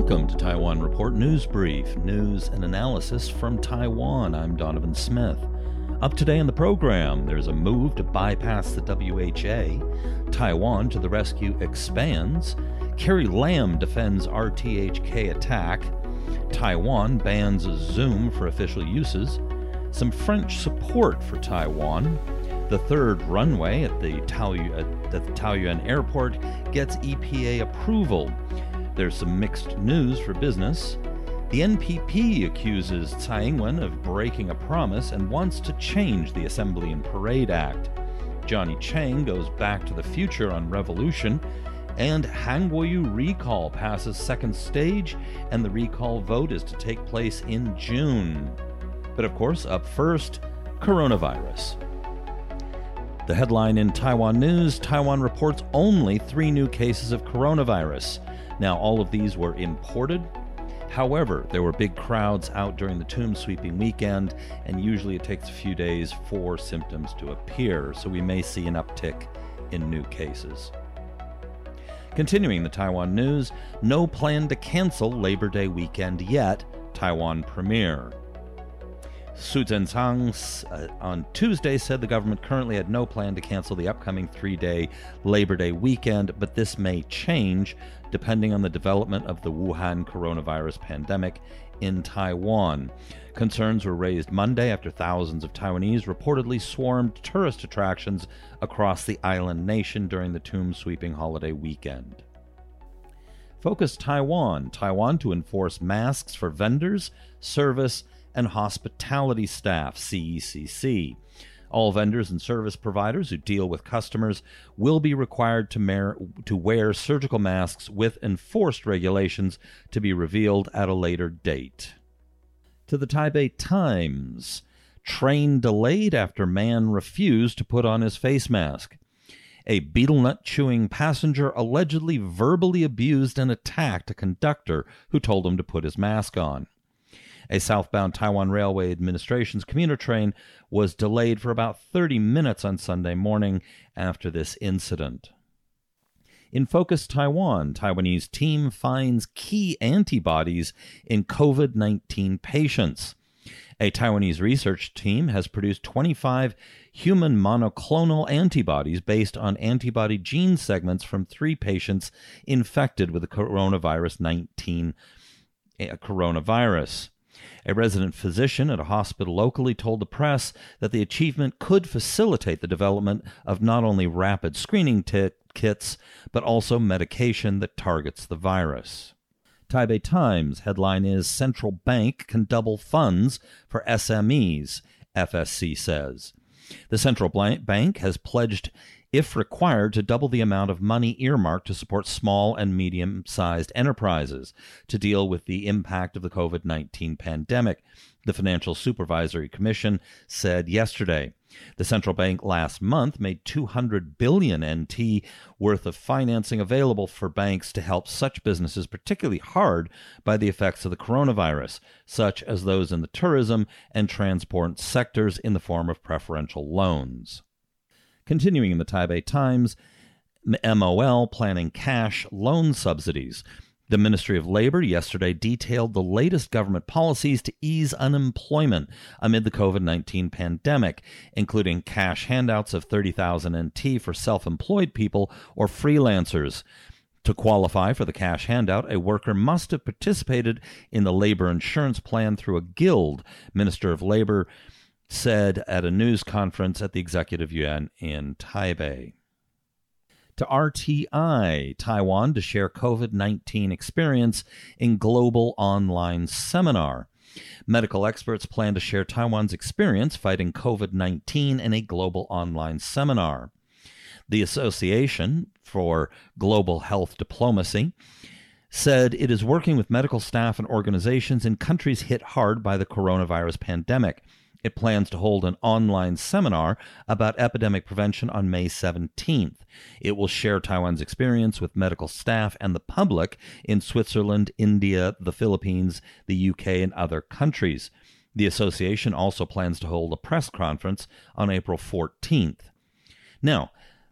Welcome to Taiwan Report News Brief, news and analysis from Taiwan. I'm Donovan Smith. Up today in the program, there's a move to bypass the WHA, Taiwan to the rescue expands, Carrie Lam defends RTHK attack, Taiwan bans Zoom for official uses, some French support for Taiwan, the third runway at the, Taoyuan, at the Taoyuan airport gets EPA approval. There's some mixed news for business. The NPP accuses Tsai Ing-wen of breaking a promise and wants to change the Assembly and Parade Act. Johnny Chiang goes back to the future on revolution, and Han Kuo-yu recall passes second stage, and the recall vote is to take place in June. But of course, up first, coronavirus. The headline in Taiwan News Taiwan reports only three new cases of coronavirus. Now, all of these were imported. However, there were big crowds out during the tomb sweeping weekend, and usually it takes a few days for symptoms to appear, so we may see an uptick in new cases. Continuing the Taiwan news, no plan to cancel Labor Day weekend yet, Taiwan Premier. Su Tseng-chang uh, on Tuesday said the government currently had no plan to cancel the upcoming three day Labor Day weekend, but this may change depending on the development of the Wuhan coronavirus pandemic in Taiwan. Concerns were raised Monday after thousands of Taiwanese reportedly swarmed tourist attractions across the island nation during the tomb sweeping holiday weekend. Focus Taiwan. Taiwan to enforce masks for vendors, service, and hospitality staff, CECC. All vendors and service providers who deal with customers will be required to, mer- to wear surgical masks with enforced regulations to be revealed at a later date. To the Taipei Times, train delayed after man refused to put on his face mask. A betel nut chewing passenger allegedly verbally abused and attacked a conductor who told him to put his mask on. A southbound Taiwan Railway Administration's commuter train was delayed for about 30 minutes on Sunday morning after this incident. In Focus Taiwan, Taiwanese team finds key antibodies in COVID 19 patients. A Taiwanese research team has produced 25 human monoclonal antibodies based on antibody gene segments from three patients infected with the coronavirus 19 eh, coronavirus. A resident physician at a hospital locally told the press that the achievement could facilitate the development of not only rapid screening t- kits, but also medication that targets the virus. Taipei Times headline is Central Bank can double funds for SMEs, FSC says. The central bank has pledged if required, to double the amount of money earmarked to support small and medium sized enterprises to deal with the impact of the COVID 19 pandemic, the Financial Supervisory Commission said yesterday. The central bank last month made 200 billion NT worth of financing available for banks to help such businesses particularly hard by the effects of the coronavirus, such as those in the tourism and transport sectors in the form of preferential loans. Continuing in the Taipei Times, MOL planning cash loan subsidies. The Ministry of Labor yesterday detailed the latest government policies to ease unemployment amid the COVID 19 pandemic, including cash handouts of 30,000 NT for self employed people or freelancers. To qualify for the cash handout, a worker must have participated in the labor insurance plan through a guild. Minister of Labor said at a news conference at the Executive Yuan in Taipei. To RTI, Taiwan to share COVID 19 experience in global online seminar. Medical experts plan to share Taiwan's experience fighting COVID 19 in a global online seminar. The Association for Global Health Diplomacy said it is working with medical staff and organizations in countries hit hard by the coronavirus pandemic it plans to hold an online seminar about epidemic prevention on May 17th. It will share Taiwan's experience with medical staff and the public in Switzerland, India, the Philippines, the UK, and other countries. The association also plans to hold a press conference on April 14th. Now,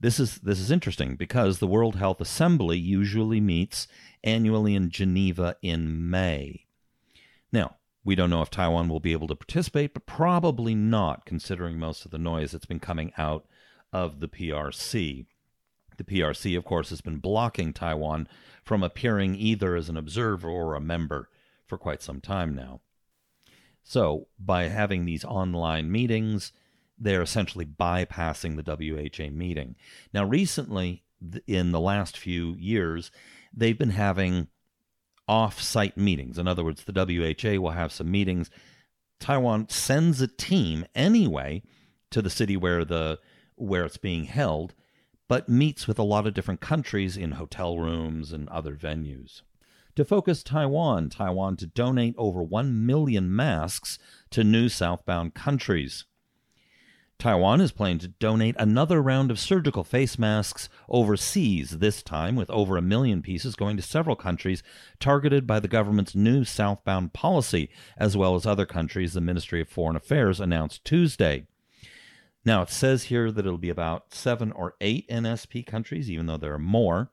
this is this is interesting because the World Health Assembly usually meets annually in Geneva in May. Now, we don't know if Taiwan will be able to participate, but probably not, considering most of the noise that's been coming out of the PRC. The PRC, of course, has been blocking Taiwan from appearing either as an observer or a member for quite some time now. So, by having these online meetings, they're essentially bypassing the WHA meeting. Now, recently, in the last few years, they've been having off site meetings. In other words, the WHA will have some meetings. Taiwan sends a team anyway to the city where the where it's being held, but meets with a lot of different countries in hotel rooms and other venues. To focus Taiwan, Taiwan to donate over 1 million masks to new southbound countries. Taiwan is planning to donate another round of surgical face masks overseas, this time with over a million pieces going to several countries targeted by the government's new southbound policy, as well as other countries, the Ministry of Foreign Affairs announced Tuesday. Now, it says here that it'll be about seven or eight NSP countries, even though there are more.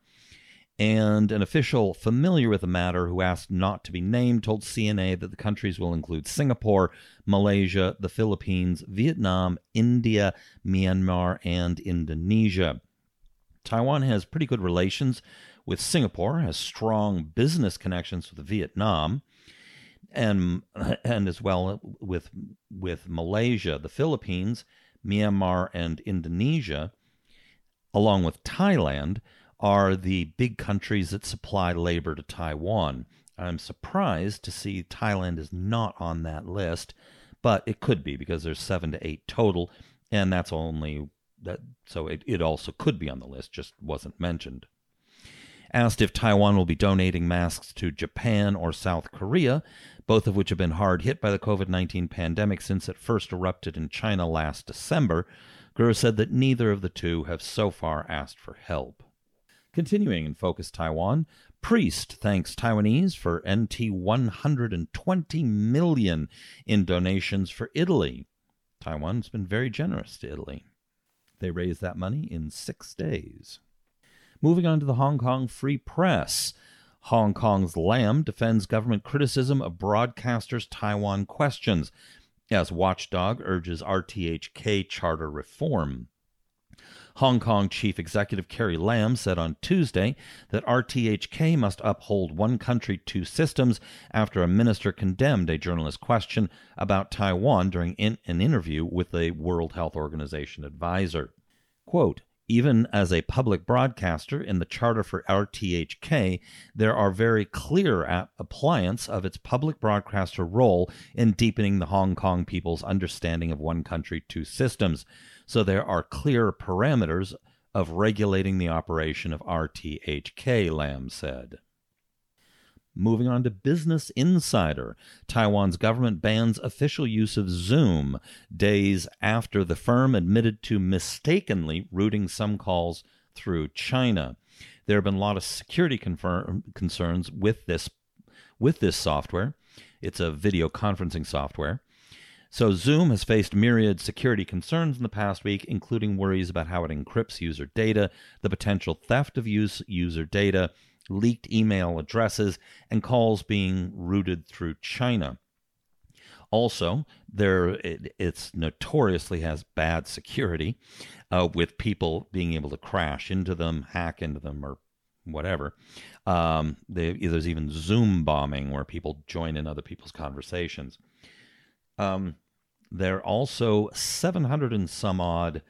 And an official familiar with the matter who asked not to be named told CNA that the countries will include Singapore, Malaysia, the Philippines, Vietnam, India, Myanmar, and Indonesia. Taiwan has pretty good relations with Singapore, has strong business connections with Vietnam, and and as well with with Malaysia, the Philippines, Myanmar, and Indonesia, along with Thailand are the big countries that supply labor to Taiwan. I'm surprised to see Thailand is not on that list, but it could be because there's seven to eight total, and that's only that. So it, it also could be on the list, just wasn't mentioned. Asked if Taiwan will be donating masks to Japan or South Korea, both of which have been hard hit by the COVID 19 pandemic since it first erupted in China last December, Gura said that neither of the two have so far asked for help. Continuing in Focus Taiwan, Priest thanks Taiwanese for NT 120 million in donations for Italy. Taiwan's been very generous to Italy. They raised that money in six days. Moving on to the Hong Kong Free Press. Hong Kong's Lam defends government criticism of broadcasters' Taiwan questions as Watchdog urges RTHK charter reform. Hong Kong Chief Executive Carrie Lam said on Tuesday that RTHK must uphold one country, two systems after a minister condemned a journalist's question about Taiwan during in- an interview with a World Health Organization advisor. Quote, even as a public broadcaster in the charter for RTHK, there are very clear appliance of its public broadcaster role in deepening the Hong Kong people's understanding of one country, two systems. So there are clear parameters of regulating the operation of RTHK, Lam said. Moving on to Business Insider. Taiwan's government bans official use of Zoom days after the firm admitted to mistakenly routing some calls through China. There have been a lot of security concerns with this with this software. It's a video conferencing software. So, Zoom has faced myriad security concerns in the past week, including worries about how it encrypts user data, the potential theft of use user data, leaked email addresses, and calls being routed through China. Also, there it, it's notoriously has bad security, uh, with people being able to crash into them, hack into them, or whatever. Um, they, there's even Zoom bombing where people join in other people's conversations. Um, there are also 700 and some odd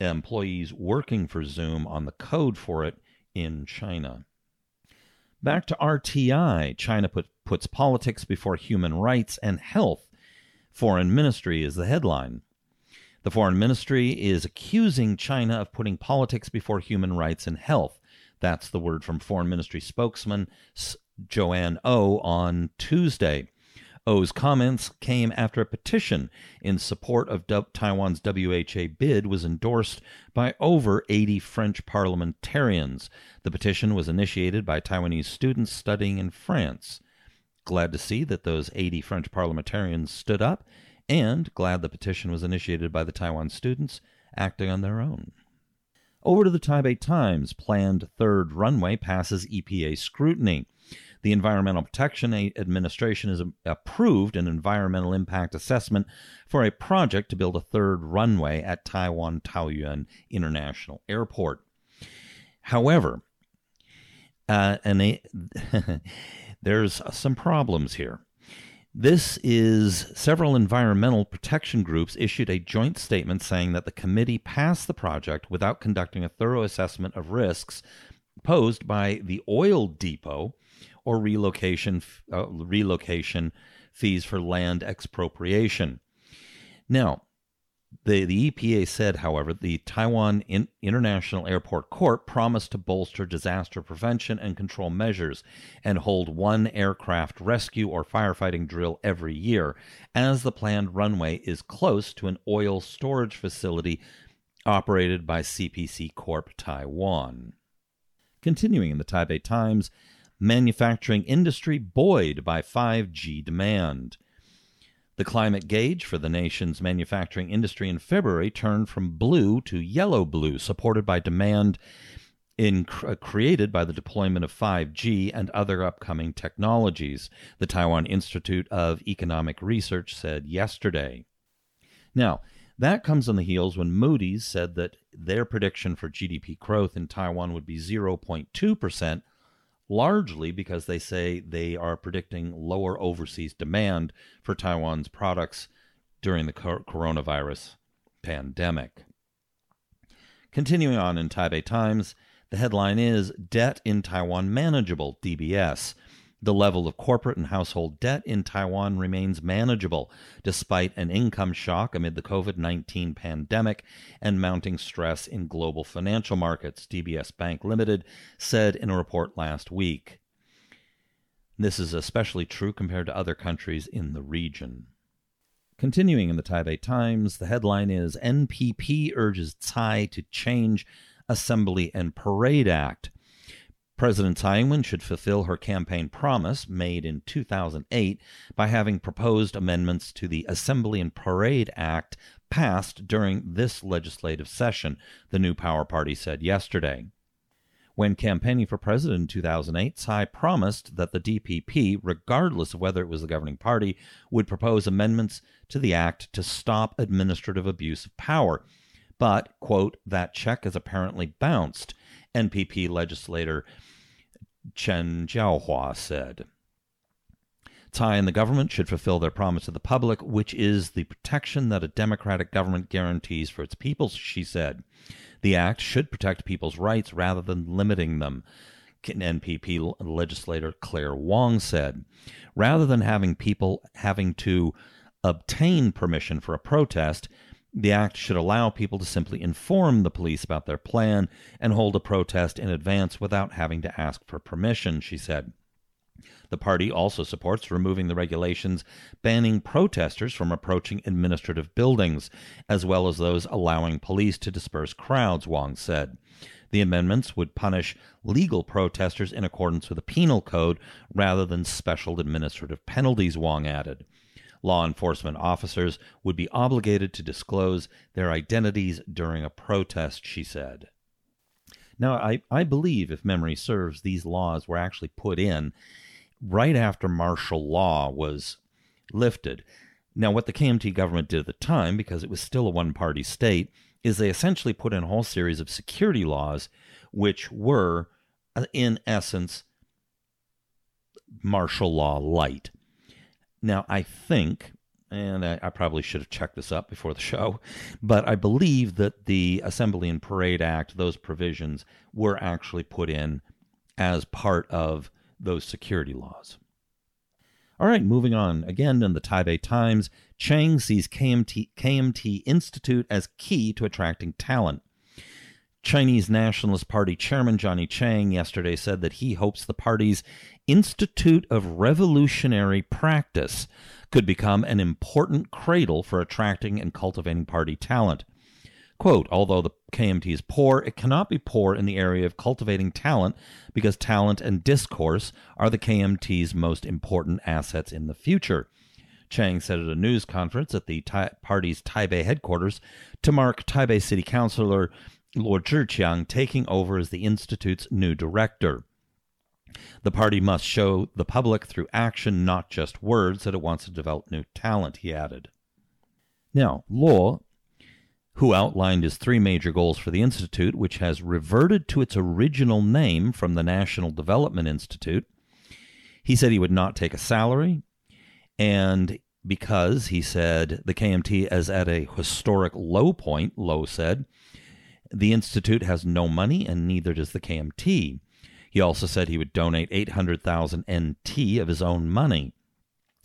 employees working for Zoom on the code for it in China. Back to RTI, China put, puts politics before human rights and health. Foreign Ministry is the headline. The Foreign Ministry is accusing China of putting politics before human rights and health. That's the word from Foreign Ministry spokesman Joanne Ou oh on Tuesday. Ou's comments came after a petition in support of Taiwan's WHA bid was endorsed by over 80 French parliamentarians. The petition was initiated by Taiwanese students studying in France. Glad to see that those 80 French parliamentarians stood up, and glad the petition was initiated by the Taiwan students acting on their own. Over to the Taipei Times. Planned third runway passes EPA scrutiny. The Environmental Protection Administration has approved an environmental impact assessment for a project to build a third runway at Taiwan Taoyuan International Airport. However, uh, and there's some problems here. This is several environmental protection groups issued a joint statement saying that the committee passed the project without conducting a thorough assessment of risks posed by the oil depot or relocation uh, relocation fees for land expropriation. Now, the, the EPA said, however, the Taiwan In- International Airport Corp promised to bolster disaster prevention and control measures and hold one aircraft rescue or firefighting drill every year, as the planned runway is close to an oil storage facility operated by CPC Corp Taiwan. Continuing in the Taipei Times, manufacturing industry buoyed by 5G demand. The climate gauge for the nation's manufacturing industry in February turned from blue to yellow blue, supported by demand in, uh, created by the deployment of 5G and other upcoming technologies, the Taiwan Institute of Economic Research said yesterday. Now, that comes on the heels when Moody's said that their prediction for GDP growth in Taiwan would be 0.2%, largely because they say they are predicting lower overseas demand for Taiwan's products during the coronavirus pandemic. Continuing on in Taipei Times, the headline is Debt in Taiwan Manageable, DBS. The level of corporate and household debt in Taiwan remains manageable despite an income shock amid the COVID 19 pandemic and mounting stress in global financial markets, DBS Bank Limited said in a report last week. This is especially true compared to other countries in the region. Continuing in the Taipei Times, the headline is NPP urges Tsai to change Assembly and Parade Act. President Tsai Ing-wen should fulfill her campaign promise made in 2008 by having proposed amendments to the Assembly and Parade Act passed during this legislative session, the New Power Party said yesterday. When campaigning for president in 2008, Tsai promised that the DPP, regardless of whether it was the governing party, would propose amendments to the act to stop administrative abuse of power. But, quote, that check has apparently bounced, NPP legislator Chen Jiahua said. Tsai and the government should fulfill their promise to the public, which is the protection that a democratic government guarantees for its people, she said. The act should protect people's rights rather than limiting them. NPP legislator Claire Wong said. Rather than having people having to obtain permission for a protest, the act should allow people to simply inform the police about their plan and hold a protest in advance without having to ask for permission, she said. The party also supports removing the regulations banning protesters from approaching administrative buildings, as well as those allowing police to disperse crowds, Wong said. The amendments would punish legal protesters in accordance with the penal code rather than special administrative penalties, Wong added. Law enforcement officers would be obligated to disclose their identities during a protest, she said. Now, I, I believe, if memory serves, these laws were actually put in right after martial law was lifted. Now, what the KMT government did at the time, because it was still a one party state, is they essentially put in a whole series of security laws, which were, uh, in essence, martial law light. Now, I think, and I, I, probably should have checked this up before the show, but I believe that the Assembly and Parade Act, those provisions, were actually put in as part of those security laws. All right, moving on. Again, in the Taipei Times, Chiang sees KMT, KMT Institute as key to attracting talent. Chinese Nationalist Party Chairman Johnny Chiang yesterday said that he hopes the party's Institute of Revolutionary Practice could become an important cradle for attracting and cultivating party talent. Quote, although the KMT is poor, it cannot be poor in the area of cultivating talent because talent and discourse are the KMT's most important assets in the future. Chiang said at a news conference at the party's Taipei headquarters to mark Taipei City Councilor Luo Zhiqiang taking over as the Institute's new director. The party must show the public through action, not just words, that it wants to develop new talent, he added. Now, Luo, who outlined his three major goals for the Institute, which has reverted to its original name from the National Development Institute, he said he would not take a salary, and because he said the KMT is at a historic low point, Luo said, the Institute has no money and neither does the KMT. He also said he would donate 800,000 NT of his own money.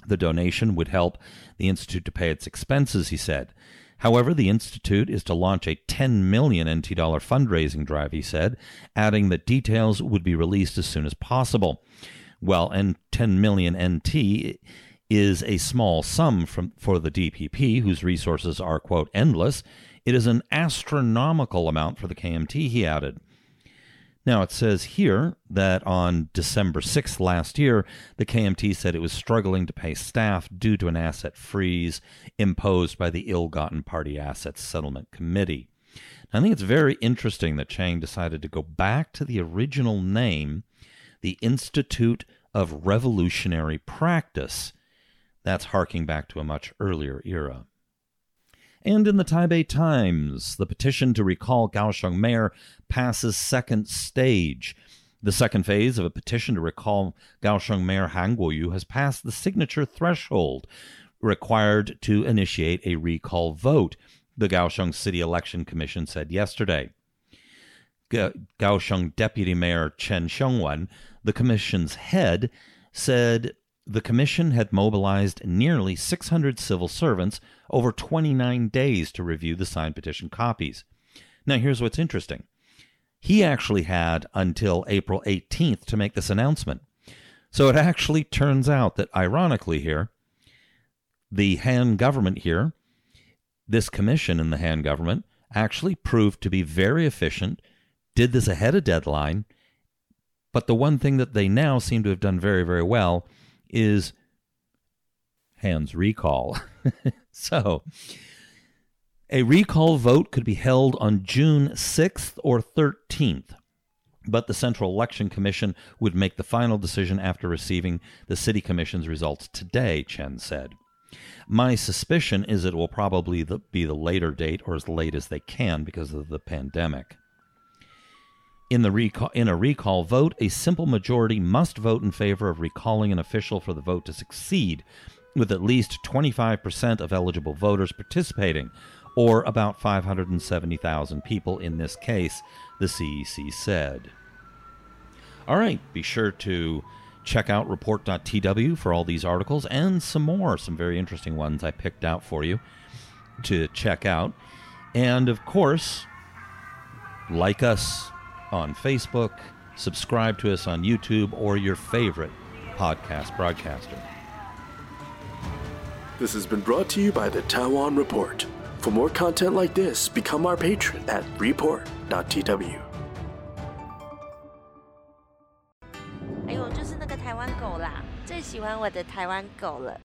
The donation would help the Institute to pay its expenses, he said. However, the Institute is to launch a 10 million NT dollar fundraising drive, he said, adding that details would be released as soon as possible. Well, and 10 million NT is a small sum from, for the DPP, whose resources are, quote, endless. It is an astronomical amount for the KMT, he added. Now, it says here that on December 6th last year, the KMT said it was struggling to pay staff due to an asset freeze imposed by the Ill Gotten Party Assets Settlement Committee. Now, I think it's very interesting that Chiang decided to go back to the original name, the Institute of Revolutionary Practice. That's harking back to a much earlier era. And in the Taipei Times, the petition to recall Kaohsiung mayor passes second stage. The second phase of a petition to recall Kaohsiung Mayor Han Kuo-yu has passed the signature threshold required to initiate a recall vote, the Kaohsiung City Election Commission said yesterday. Kaohsiung Deputy Mayor Chen Xiongwen, the commission's head, said the commission had mobilized nearly 600 civil servants over 29 days to review the signed petition copies. Now, here's what's interesting. He actually had until April 18th to make this announcement. So it actually turns out that, ironically, here, the Han government here, this commission in the Han government, actually proved to be very efficient, did this ahead of deadline. But the one thing that they now seem to have done very, very well is Han's recall. so, a recall vote could be held on June 6th or 13th, but the Central Election Commission would make the final decision after receiving the City Commission's results today, Chen said. My suspicion is it will probably be the later date or as late as they can because of the pandemic. In, the recall, in a recall vote, a simple majority must vote in favor of recalling an official for the vote to succeed, with at least 25% of eligible voters participating, or about 570,000 people in this case, the CEC said. All right, be sure to check out report.tw for all these articles and some more, some very interesting ones I picked out for you to check out. And of course, like us on Facebook, subscribe to us on YouTube or your favorite podcast broadcaster. This has been brought to you by the Taiwan Report. For more content like this, become our patron at report.tw. 哎呦，就是那个台湾狗啦，最喜欢我的台湾狗了。